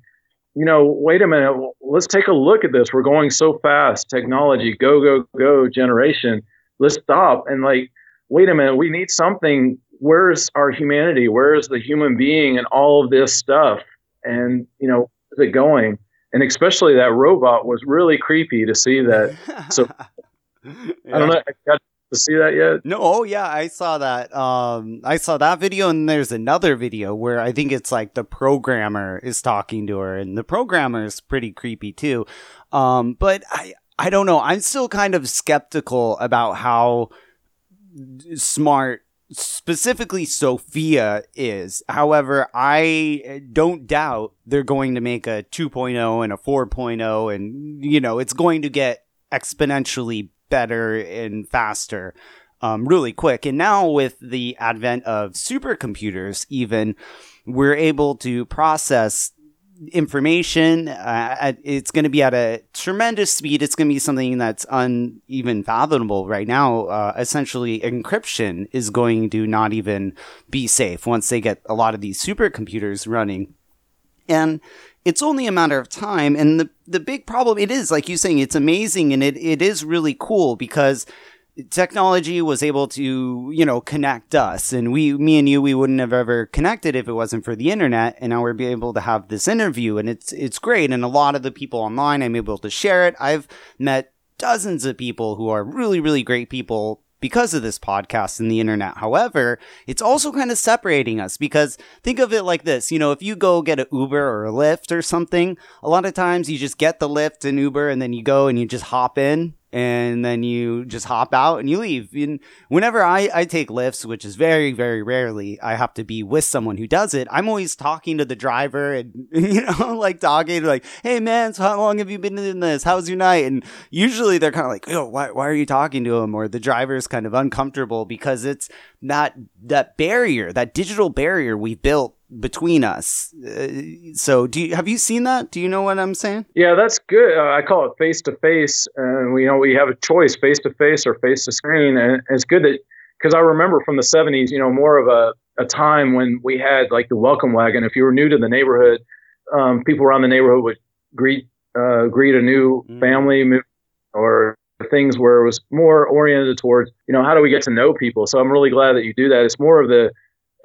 you know, wait a minute, let's take a look at this. We're going so fast, technology, go, go, go generation. Let's stop and like, wait a minute, we need something. Where's our humanity? Where's the human being and all of this stuff? And you know, is it going? And especially that robot was really creepy to see that. So yeah. I don't know. I got to see that yet? No. Oh yeah, I saw that. Um, I saw that video, and there's another video where I think it's like the programmer is talking to her, and the programmer is pretty creepy too. Um, but I, I don't know. I'm still kind of skeptical about how smart specifically Sophia is. However, I don't doubt they're going to make a 2.0 and a 4.0 and you know, it's going to get exponentially better and faster um, really quick. And now with the advent of supercomputers even we're able to process information. Uh, it's going to be at a tremendous speed. It's going to be something that's uneven fathomable right now. Uh, essentially, encryption is going to not even be safe once they get a lot of these supercomputers running. And it's only a matter of time. And the, the big problem, it is, like you saying, it's amazing and it, it is really cool because technology was able to, you know, connect us. And we, me and you, we wouldn't have ever connected if it wasn't for the internet. And now we're be able to have this interview and it's, it's great. And a lot of the people online, I'm able to share it. I've met dozens of people who are really, really great people because of this podcast and the internet. However, it's also kind of separating us because think of it like this. You know, if you go get an Uber or a Lyft or something, a lot of times you just get the Lyft and Uber and then you go and you just hop in and then you just hop out and you leave. And whenever I, I take Lyfts, which is very, very rarely, I have to be with someone who does it. I'm always talking to the driver and, you know, like talking like, Hey man, so how long have you been in this? How's your night? And usually they're kind of like, Yo, why, why are you talking to him? Or the driver's kind of uncomfortable because it's that, that barrier, that digital barrier we built between us. Uh, so, do you have you seen that? Do you know what I'm saying? Yeah, that's good. Uh, I call it face to face, and we you know we have a choice, face to face or face to screen, and it's good that because I remember from the '70s, you know, more of a a time when we had like the welcome wagon. If you were new to the neighborhood, um, people around the neighborhood would greet uh, greet a new mm. family or things where it was more oriented towards you know how do we get to know people. So I'm really glad that you do that. It's more of the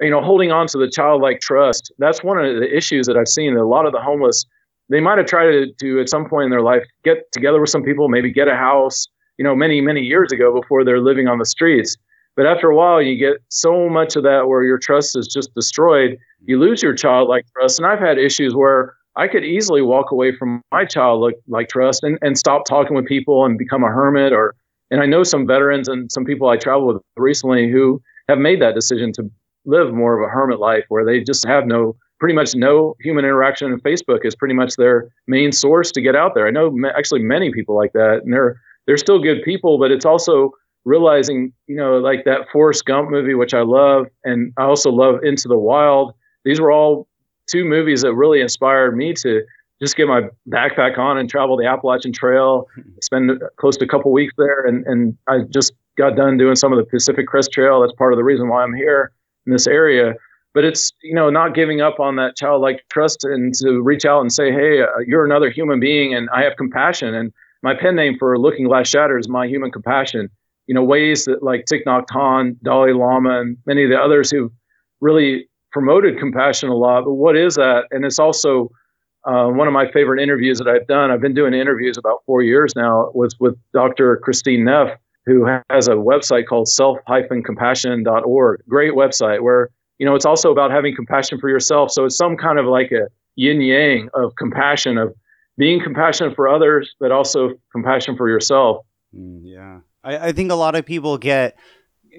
you know, holding on to the childlike trust. That's one of the issues that I've seen. A lot of the homeless, they might have tried to, to at some point in their life get together with some people, maybe get a house, you know, many, many years ago before they're living on the streets. But after a while, you get so much of that where your trust is just destroyed. You lose your childlike trust. And I've had issues where I could easily walk away from my childlike trust and, and stop talking with people and become a hermit or and I know some veterans and some people I traveled with recently who have made that decision to live more of a hermit life where they just have no pretty much no human interaction. And facebook is pretty much their main source to get out there. I know actually many people like that and they're they're still good people but it's also realizing you know like that forrest gump movie which i love and i also love into the wild. These were all two movies that really inspired me to just get my backpack on and travel the appalachian trail spend close to a couple weeks there and and i just got done doing some of the pacific crest trail. That's part of the reason why i'm here in this area. But it's you know not giving up on that childlike trust and to reach out and say, hey, uh, you're another human being, and I have compassion. And my pen name for Looking Glass Shatter is my human compassion. You know ways that like Thich Nhat Hanh, Dalai Lama, and many of the others who really promoted compassion a lot. But what is that? And it's also uh, one of my favorite interviews that I've done. I've been doing interviews about four years now. Was with Dr. Christine Neff, who has a website called self-compassion.org. Great website where, you know, it's also about having compassion for yourself. So it's some kind of like a yin yang of compassion, of being compassionate for others, but also compassion for yourself. Mm, yeah. I, I think a lot of people get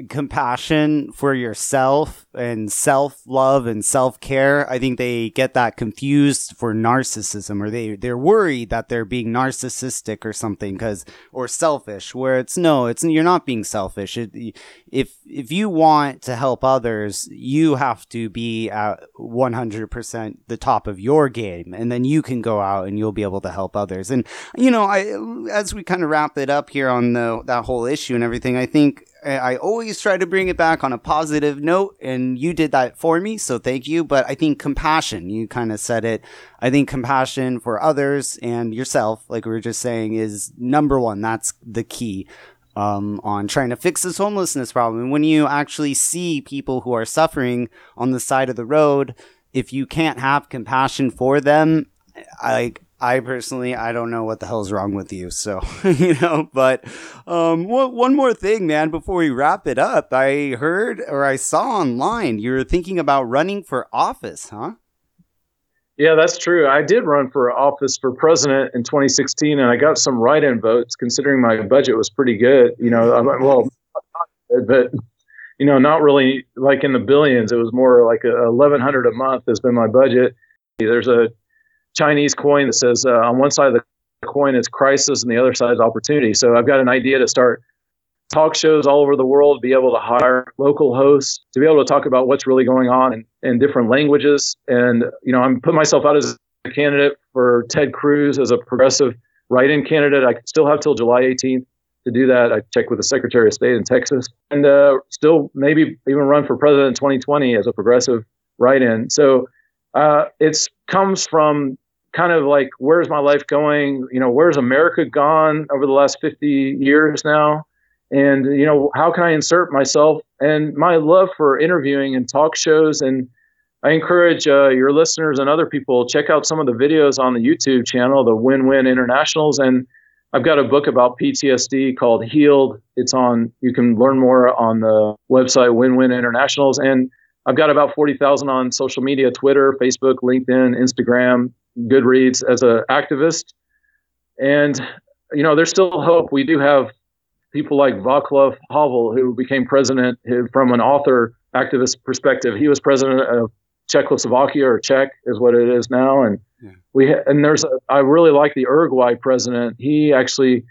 compassion for yourself and self love and self care. I think they get that confused for narcissism or they, they're worried that they're being narcissistic or something because, or selfish where it's no, it's, you're not being selfish. It, if, if you want to help others, you have to be at 100% the top of your game and then you can go out and you'll be able to help others. And, you know, I, as we kind of wrap it up here on the, that whole issue and everything, I think I always try to bring it back on a positive note, and you did that for me, so thank you. But I think compassion, you kind of said it. I think compassion for others and yourself, like we were just saying, is number one. That's the key um, on trying to fix this homelessness problem. And when you actually see people who are suffering on the side of the road, if you can't have compassion for them, like I personally, I don't know what the hell's wrong with you. So, you know, but um, one more thing, man, before we wrap it up, I heard or I saw online you're thinking about running for office, huh? Yeah, that's true. I did run for office for president in 2016, and I got some write-in votes. Considering my budget was pretty good, you know, well, but you know, not really like in the billions. It was more like 1,100 a month has been my budget. There's a Chinese coin that says uh, on one side of the coin is crisis and the other side is opportunity. So I've got an idea to start talk shows all over the world, be able to hire local hosts to be able to talk about what's really going on in, in different languages. And, you know, I'm putting myself out as a candidate for Ted Cruz as a progressive write-in candidate. I still have till July 18th to do that. I checked with the Secretary of State in Texas and uh, still maybe even run for president in 2020 as a progressive write-in. So uh, it comes from kind of like where's my life going? You know, where's America gone over the last 50 years now? And you know, how can I insert myself and my love for interviewing and talk shows and I encourage uh, your listeners and other people check out some of the videos on the YouTube channel, the Win Win Internationals, and I've got a book about PTSD called Healed. It's on. You can learn more on the website Win Win Internationals, and I've got about forty thousand on social media: Twitter, Facebook, LinkedIn, Instagram, Goodreads as an activist. And you know, there's still hope. We do have people like Václav Havel, who became president from an author activist perspective. He was president of Czechoslovakia or Czech is what it is now. And yeah. we ha- and there's a, I really like the Uruguay president. He actually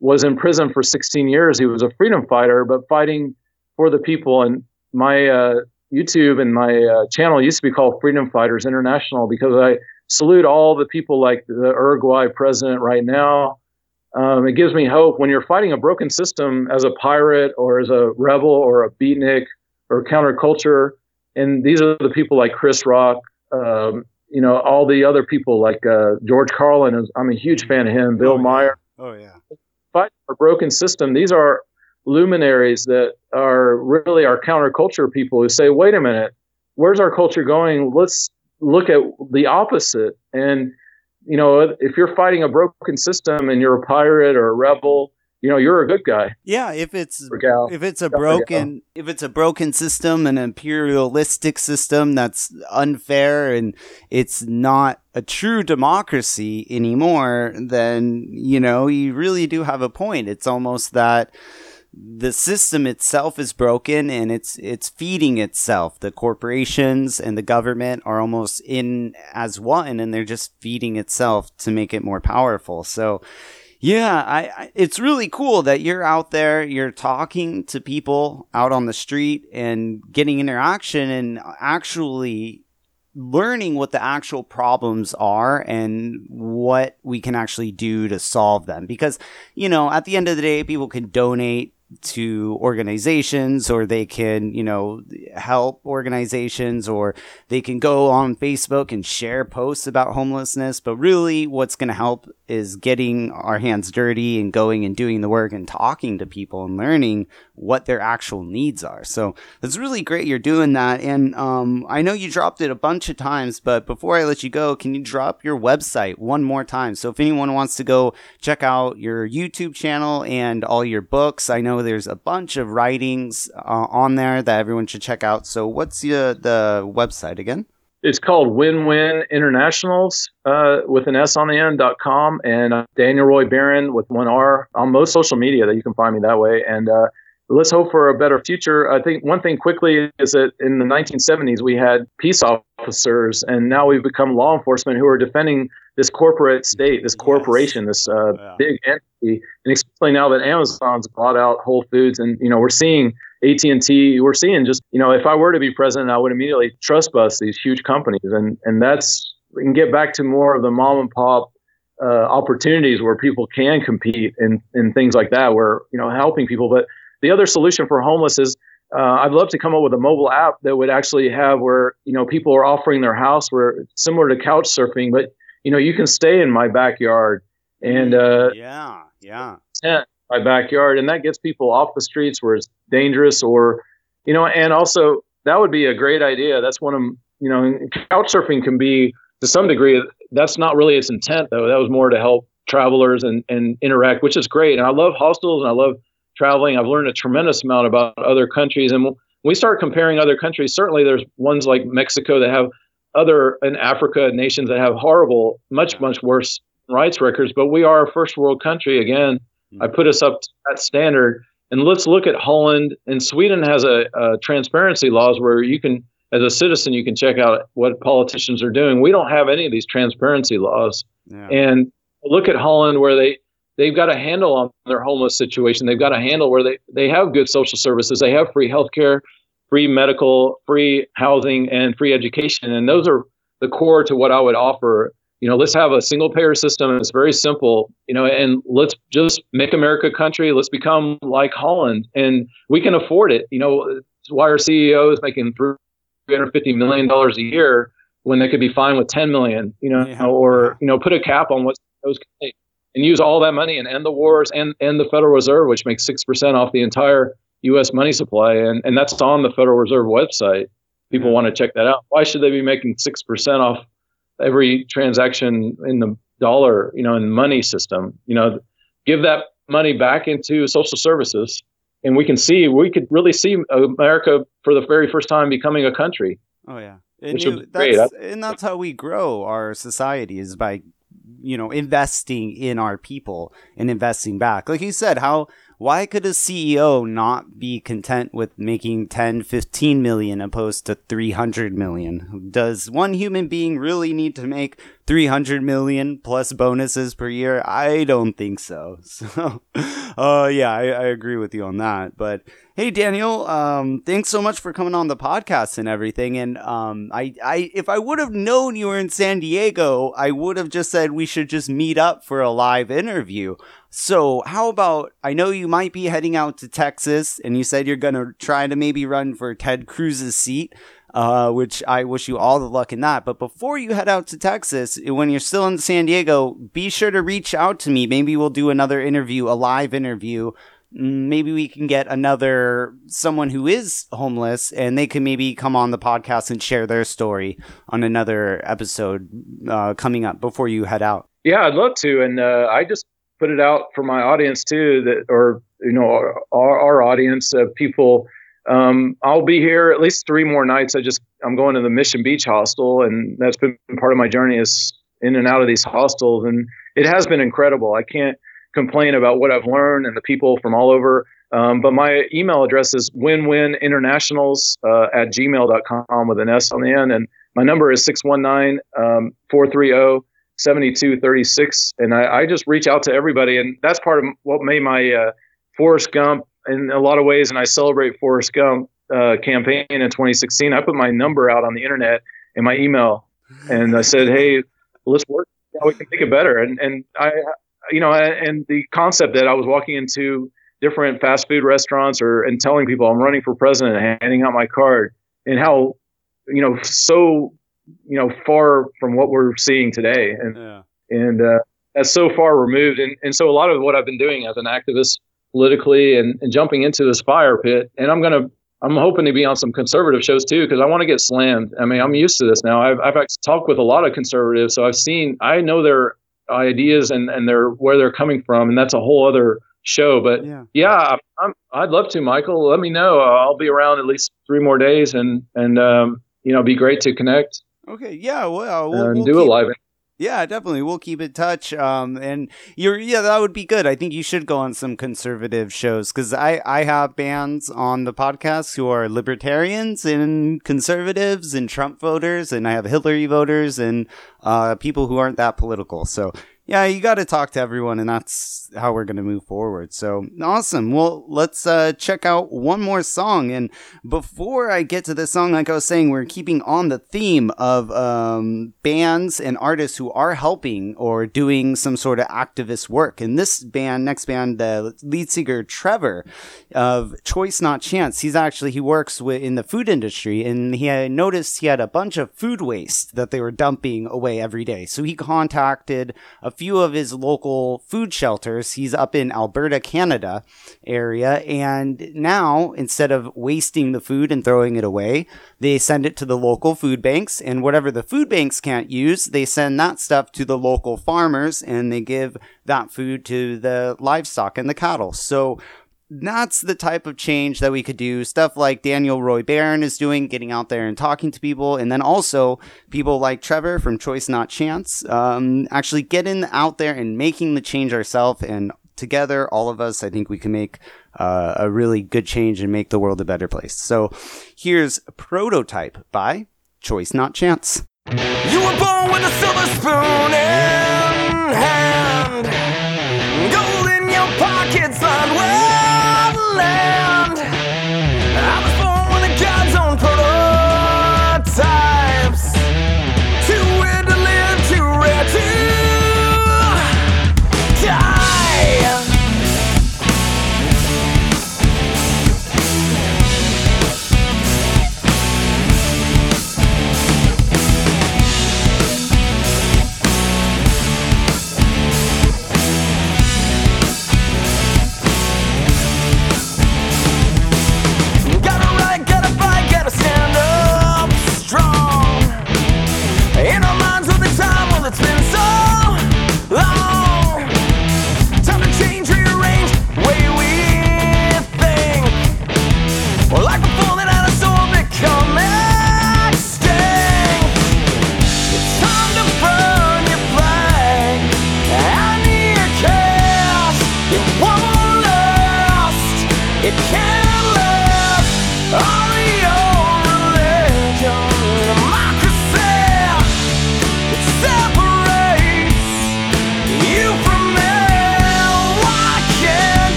was in prison for 16 years. He was a freedom fighter, but fighting for the people. And my uh, YouTube and my uh, channel used to be called Freedom Fighters International because I salute all the people like the Uruguay president right now. Um, it gives me hope when you're fighting a broken system as a pirate or as a rebel or a beatnik or counterculture and these are the people like Chris Rock, um, you know, all the other people like uh, George Carlin. Is, I'm a huge fan of him. Bill oh, Maher. Oh yeah. Fight a broken system. These are luminaries that are really our counterculture people who say, wait a minute, where's our culture going? Let's look at the opposite. And you know, if you're fighting a broken system and you're a pirate or a rebel, you know you're a good guy. Yeah, if it's if it's a broken if it's a broken system, an imperialistic system that's unfair and it's not a true democracy anymore, then you know you really do have a point. It's almost that the system itself is broken and it's it's feeding itself. The corporations and the government are almost in as one and they're just feeding itself to make it more powerful. So yeah, I, I, it's really cool that you're out there, you're talking to people out on the street and getting interaction and actually learning what the actual problems are and what we can actually do to solve them because you know at the end of the day people can donate to organizations or they can, you know, help organizations or they can go on Facebook and share posts about homelessness. But really, what's going to help is getting our hands dirty and going and doing the work and talking to people and learning what their actual needs are. So it's really great you're doing that. And um, I know you dropped it a bunch of times, but before I let you go, can you drop your website one more time? So if anyone wants to go check out your YouTube channel and all your books, I know there's a bunch of writings uh, on there that everyone should check out. So what's the, the website again? It's called Win Win Internationals uh, with an S on the end dot com and uh, Daniel Roy Baron with one R on most social media that you can find me that way. And uh, let's hope for a better future. I think one thing quickly is that in the 1970s we had peace officers, and now we've become law enforcement who are defending this corporate state, this corporation, yes. this uh, yeah. big entity, and especially now that Amazon's bought out Whole Foods, and you know we're seeing AT and T, we're seeing just you know if I were to be president, I would immediately trust bust these huge companies, and and that's we can get back to more of the mom and pop uh, opportunities where people can compete and and things like that, where you know helping people, but the other solution for homeless is uh, I'd love to come up with a mobile app that would actually have where you know people are offering their house where similar to couch surfing, but you know you can stay in my backyard and uh, yeah, yeah, tent my backyard, and that gets people off the streets where it's dangerous or you know, and also that would be a great idea. That's one of you know, couch surfing can be to some degree. That's not really its intent though. That was more to help travelers and and interact, which is great. And I love hostels and I love traveling, I've learned a tremendous amount about other countries. And when we start comparing other countries, certainly there's ones like Mexico that have other in Africa nations that have horrible, much, much worse rights records. But we are a first world country. Again, I mm. put us up to that standard. And let's look at Holland and Sweden has a, a transparency laws where you can, as a citizen, you can check out what politicians are doing. We don't have any of these transparency laws. Yeah. And look at Holland where they they've got a handle on their homeless situation. They've got a handle where they, they have good social services. They have free healthcare, free medical, free housing, and free education. And those are the core to what I would offer. You know, let's have a single payer system. It's very simple, you know, and let's just make America a country. Let's become like Holland and we can afford it. You know, why our CEO is making $350 million a year when they could be fine with 10 million, you know, Yeah. or you know, put a cap on what those can take and use all that money and end the wars and end the Federal Reserve, which makes six percent off the entire U.S. money supply, and and that's on the Federal Reserve website. People mm-hmm. Yeah. want to check that out. Why should they be making six percent off every transaction in the dollar, you know, in the money system? You know, give that money back into social services, and we can see we could really see America for the very first time becoming a country. Oh yeah, and, you- that's, and that's how we grow our society is by you know investing in our people and investing back. Like you said, how why could a CEO not be content with making 10, 15 million opposed to 300 million? Does one human being really need to make 300 million plus bonuses per year? I don't think so. So, uh, yeah, I, I agree with you on that. But hey, Daniel, um, thanks so much for coming on the podcast and everything. And um, I, I, if I would have known you were in San Diego, I would have just said we should just meet up for a live interview. So, how about I know you might be heading out to Texas, and you said you're gonna try to maybe run for Ted Cruz's seat uh, which I wish you all the luck in that. But before you head out to Texas, when you're still in San Diego, be sure to reach out to me. Maybe we'll do another interview, a live interview. Mm, Maybe we can get another someone who is homeless and they can maybe come on the podcast and share their story on another episode uh, coming up before you head out. Yeah, I'd love to, and uh, I just put it out for my audience too, that or you know our, our audience of people. Um, I'll be here at least three more nights. I just I'm going to the Mission Beach Hostel, and that's been part of my journey is in and out of these hostels, and it has been incredible. I can't complain about what I've learned and the people from all over. Um, but my email address is winwininternationals uh, at gmail.com with an S on the end. And my number is 619 um, 430 7236. And I, I just reach out to everybody. And that's part of what made my uh, Forrest Gump in a lot of ways. And I celebrate Forrest Gump uh, campaign in 2016. I put my number out on the internet and my email. And I said, hey, let's work we can make it better. And, and I, you know, and the concept that I was walking into different fast food restaurants or and telling people I'm running for president and handing out my card and how, you know, so, you know, far from what we're seeing today. And, Yeah. and uh, that's so far removed. And, and so a lot of what I've been doing as an activist politically and, and jumping into this fire pit, and I'm going to, I'm hoping to be on some conservative shows too, because I want to get slammed. I mean, I'm used to this now. I've, I've talked with a lot of conservatives, so I've seen, I know their ideas and, and their, where they're coming from. And that's a whole other show. But Yeah. yeah, I'm, I'd love to, Michael. Let me know. I'll be around at least three more days and, and, um, you know, it'd be great to connect Okay. Yeah. Well, we'll, we'll do a live. Yeah, definitely. We'll keep in touch. Um, and you're yeah, that would be good. I think you should go on some conservative shows because I I have bands on the podcast who are libertarians and conservatives and Trump voters, and I have Hillary voters and uh people who aren't that political. So yeah, you got to talk to everyone, and that's how we're going to move forward. So awesome. Well, let's uh, check out one more song. And before I get to this song, like I was saying, we're keeping on the theme of um, bands and artists who are helping or doing some sort of activist work. And this band, next band, the lead singer Trevor of Choice Not Chance, he's actually he works with, in the food industry, and he had noticed he had a bunch of food waste that they were dumping away every day. So he contacted a few of his local food shelters. He's up in Alberta, Canada area, and now instead of wasting the food and throwing it away, they send it to the local food banks, and whatever the food banks can't use, they send that stuff to the local farmers, and they give that food to the livestock and the cattle. So that's the type of change that we could do. Stuff like Daniel Roy Barron is doing, getting out there and talking to people. And then also people like Trevor from Choice Not Chance, um, actually getting out there and making the change ourselves. And together, all of us, I think we can make uh, a really good change and make the world a better place. So here's Prototype by Choice Not Chance. You were born with a silver spoon in hand.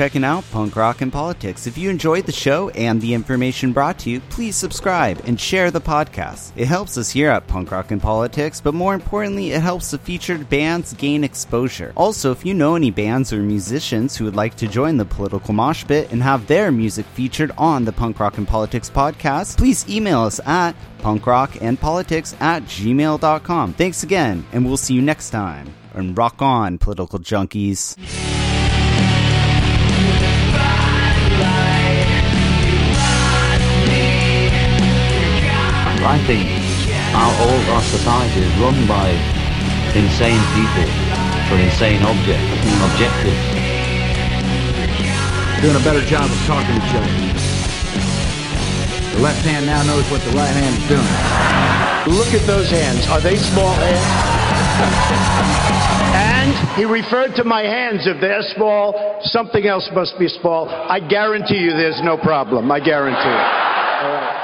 Checking out Punk Rock and Politics. If you enjoyed the show and the information brought to you, please subscribe and share the podcast. It helps us here at Punk Rock and Politics, but more importantly, it helps the featured bands gain exposure. Also, if you know any bands or musicians who would like to join the political mosh pit and have their music featured on the Punk Rock and Politics podcast, please email us at punkrockandpolitics at gmail.com. Thanks again, and we'll see you next time. And rock on, political junkies. I think our, all our society is run by insane people for insane object, objectives. doing a better job of talking to each other. The left hand now knows what the right hand is doing. Look at those hands. Are they small hands? and he referred to my hands. If they're small, something else must be small. I guarantee you there's no problem. I guarantee it.